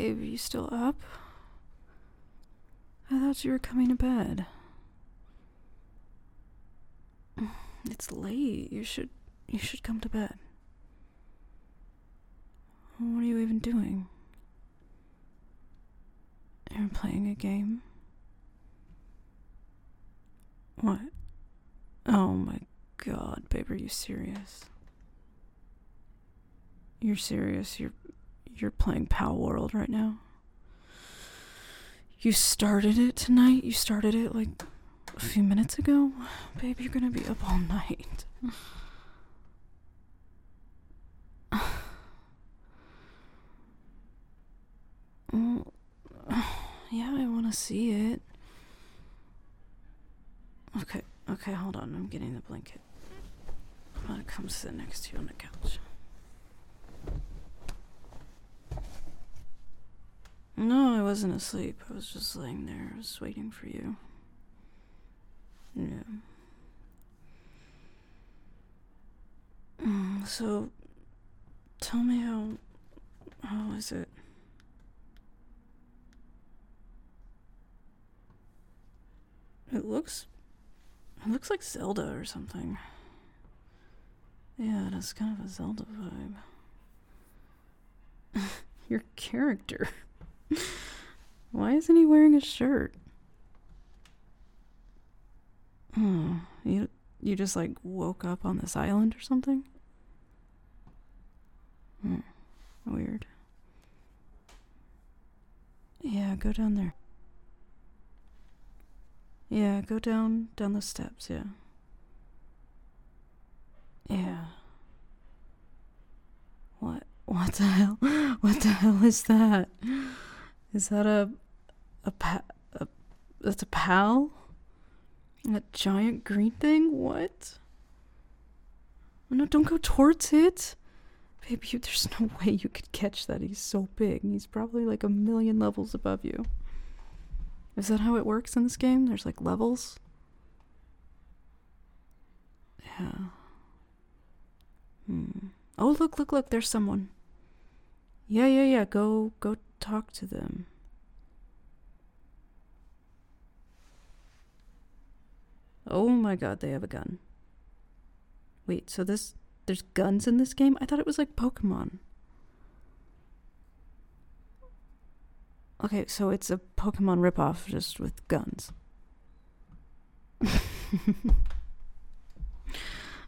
Babe, you still up? I thought you were coming to bed. It's late. You should you should come to bed. What are you even doing? You're playing a game? What? Oh my god, babe, are you serious? You're serious? You're you're playing Palworld right now? You started it tonight? You started it like a few minutes ago? Babe, you're gonna be up all night. Well, yeah, I want to see it. Okay, okay, hold on. I'm getting the blanket. I'm gonna come sit next to you on the couch. No, I wasn't asleep. I was just laying there. I was waiting for you. Yeah. Mm, So, tell me how. How is it? It looks. It looks like Zelda or something. Yeah, it has kind of a Zelda vibe. Your character. Why isn't he wearing a shirt? Oh, you you just like woke up on this island or something? Hmm, weird. Yeah, go down there. Yeah, go down down the steps, yeah. Yeah. What what the hell? What the hell is that? Is that a a pa- a that's a pal? That giant green thing? What? Oh, no, don't go towards it. Baby, you, there's no way you could catch that. He's so big. He's probably like a million levels above you. Is that how it works in this game? There's like levels? Yeah. Hmm. Oh, look, look, look. There's someone. Yeah, yeah, yeah. Go, go talk to them. Oh my god, they have a gun. Wait, so this there's guns in this game? I thought it was like Pokemon. Okay, so it's a Pokemon ripoff just with guns.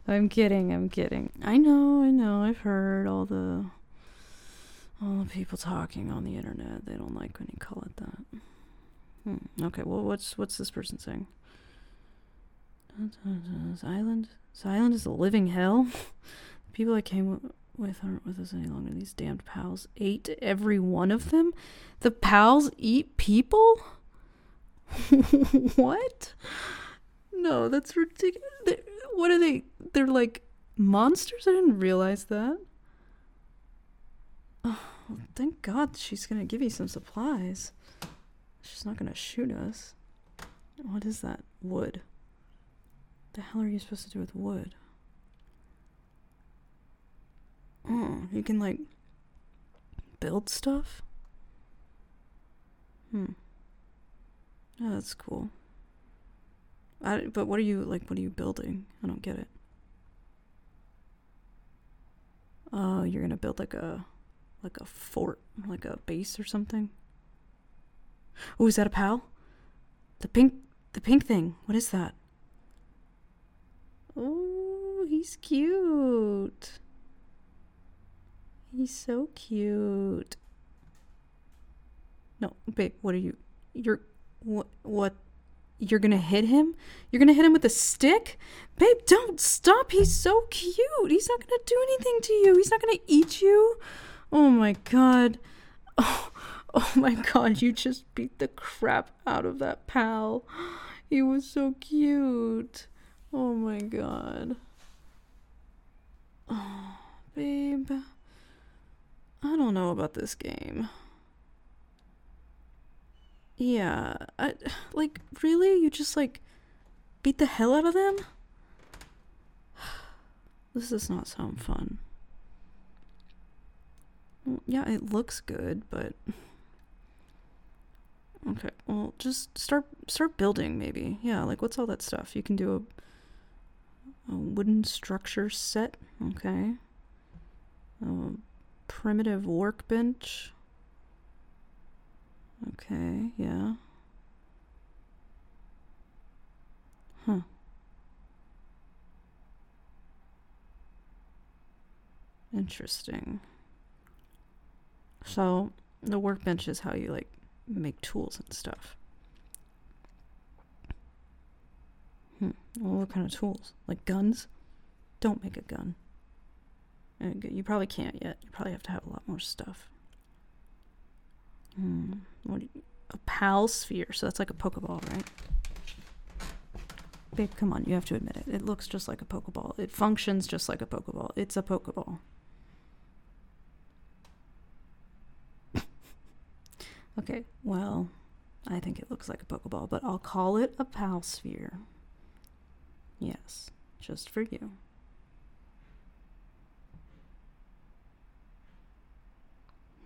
I'm kidding, I'm kidding. I know, I know, I've heard all the all the people talking on the internet. They don't like when you call it that. Hmm. Okay, well what's what's this person saying? This island this island is a living hell. The people I came with aren't with us any longer. These damned pals ate every one of them. The pals eat people? what? No, that's ridiculous. What are they? They're like monsters? I didn't realize that. Oh, thank God she's gonna give you some supplies. She's not gonna shoot us. What is that? Wood. The hell are you supposed to do with wood? Oh, you can like build stuff? Hmm. Oh, that's cool. I, but what are you like what are you building? I don't get it. Oh, you're gonna build like a like a fort, like a base or something? Oh, is that a pal? The pink the pink thing. What is that? Oh, he's cute. He's so cute. No, babe, what are you? You're what? What? You're gonna hit him? You're gonna hit him with a stick? Babe, don't stop. He's so cute. He's not gonna do anything to you. He's not gonna eat you. Oh my god. Oh, oh my god, you just beat the crap out of that pal. He was so cute. Oh my god. Oh, babe. I don't know about this game. Yeah, I, like, really? You just, like, beat the hell out of them? This does not sound fun. Yeah, it looks good, but Okay. Well, just start start building maybe. Yeah, like what's all that stuff? You can do a, a wooden structure set. Okay. A primitive workbench. Okay, yeah. Huh. Interesting. So, the workbench is how you like make tools and stuff. Hmm. Well, what kind of tools? Like guns? Don't make a gun. Uh, you probably can't yet. You probably have to have a lot more stuff. Hmm. What a pal sphere. So that's like a Pokeball, right? Babe, come on. You have to admit it. It looks just like a Pokeball. It functions just like a Pokeball. It's a Pokeball. okay, well, I think it looks like a Pokeball, but I'll call it a pal sphere. Yes, just for you.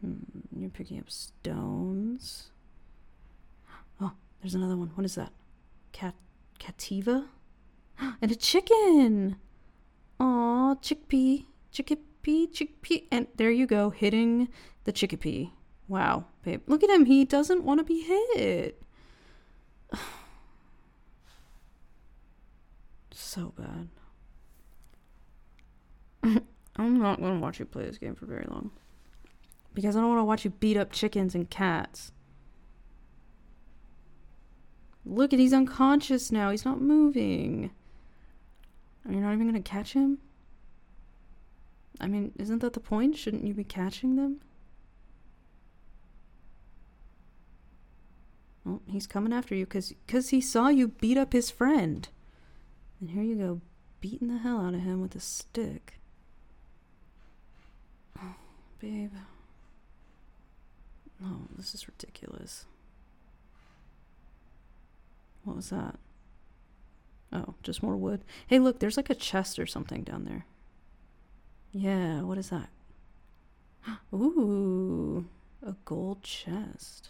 Hmm, you're picking up stones. Oh, there's another one. What is that? Cat Cattiva? And a chicken! Aw, chickpea, chickpea, chickpea. And there you go, hitting the chickpea. Wow, babe. Look at him. He doesn't want to be hit. So bad. I'm not to watch you play this game for very long. Because I don't want to watch you beat up chickens and cats. Look at he's unconscious now. He's not moving. Are you not even to catch him? I mean, isn't that the point? Shouldn't you be catching them? Well, he's coming after you because cause he saw you beat up his friend. And here you go, beating the hell out of him with a stick. Oh, babe. Oh, this is ridiculous. What was that? Oh, just more wood. Hey, look, there's like a chest or something down there. Yeah, what is that? Ooh, a gold chest.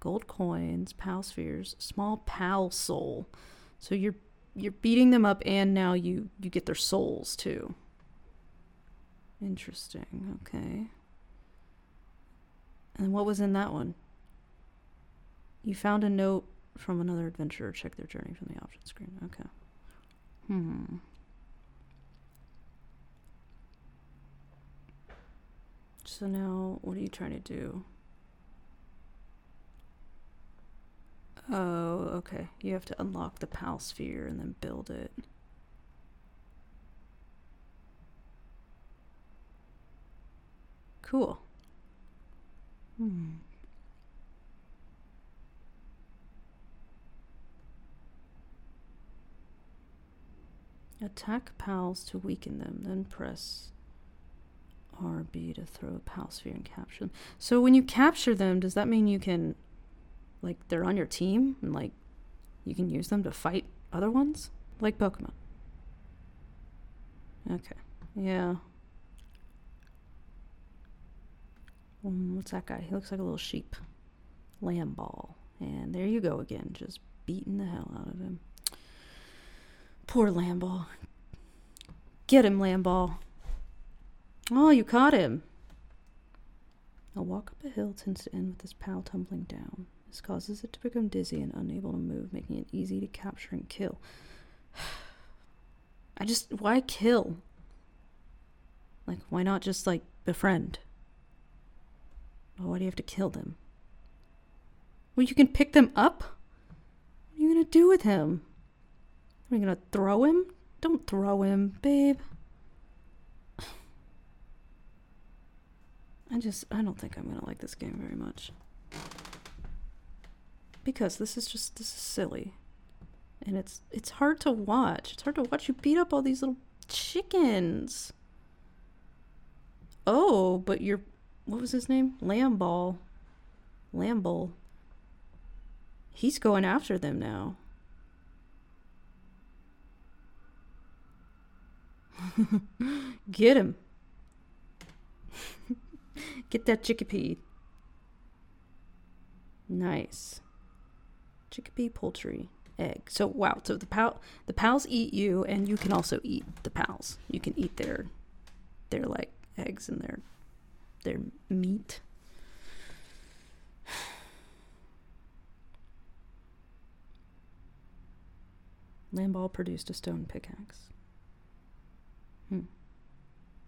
Gold coins, pal spheres, small pal soul. So you're you're beating them up and now you you get their souls too. Interesting. Okay. And what was in that one? You found a note from another adventurer. Check their journey from the option screen. Okay. Hmm. So now, what are you trying to do? Oh, okay. You have to unlock the PAL sphere and then build it. Cool. Hmm. Attack pals to weaken them, then press RB to throw a pal sphere and capture them. So when you capture them, does that mean you can, like, they're on your team and, like, you can use them to fight other ones? Like Pokemon. Okay. Yeah. Um, what's that guy? He looks like a little sheep. Lamball. And there you go again, just beating the hell out of him. Poor Lamball. Get him, Lamball. Oh, you caught him. A walk up a hill tends to end with this pal tumbling down. This causes it to become dizzy and unable to move, making it easy to capture and kill. I just. Why kill? Like, why not just, like, befriend? why do you have to kill them? Well, you can pick them up? What are you gonna do with him? Are you gonna throw him? Don't throw him, babe. I just, I don't think I'm gonna like this game very much. Because this is just, this is silly. And it's, it's hard to watch. It's hard to watch you beat up all these little chickens. Oh, but you're, what was his name? Lamball. Lamball. He's going after them now. Get him. Get that chickpea. Nice. Chickpea poultry egg. So wow. So the pal the pals eat you, and you can also eat the pals. You can eat their their like eggs and their their meat. Lamball produced a stone pickaxe. Hmm.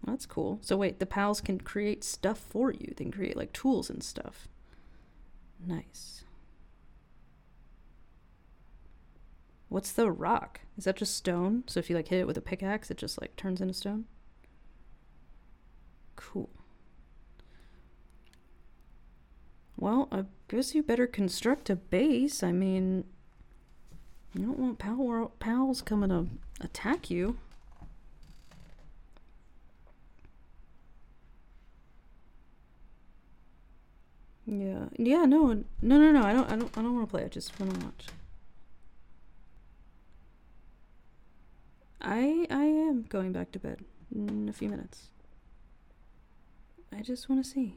That's cool. So wait, the pals can create stuff for you. They can create like tools and stuff. Nice. What's the rock? Is that just stone? So if you like hit it with a pickaxe, it just like turns into stone? Cool. Well, I guess you better construct a base. I mean, you don't want pal pals coming to attack you. Yeah. Yeah, no. No, no, no. I don't I don't I don't want to play. I just want to watch. I I am going back to bed in a few minutes. I just want to see.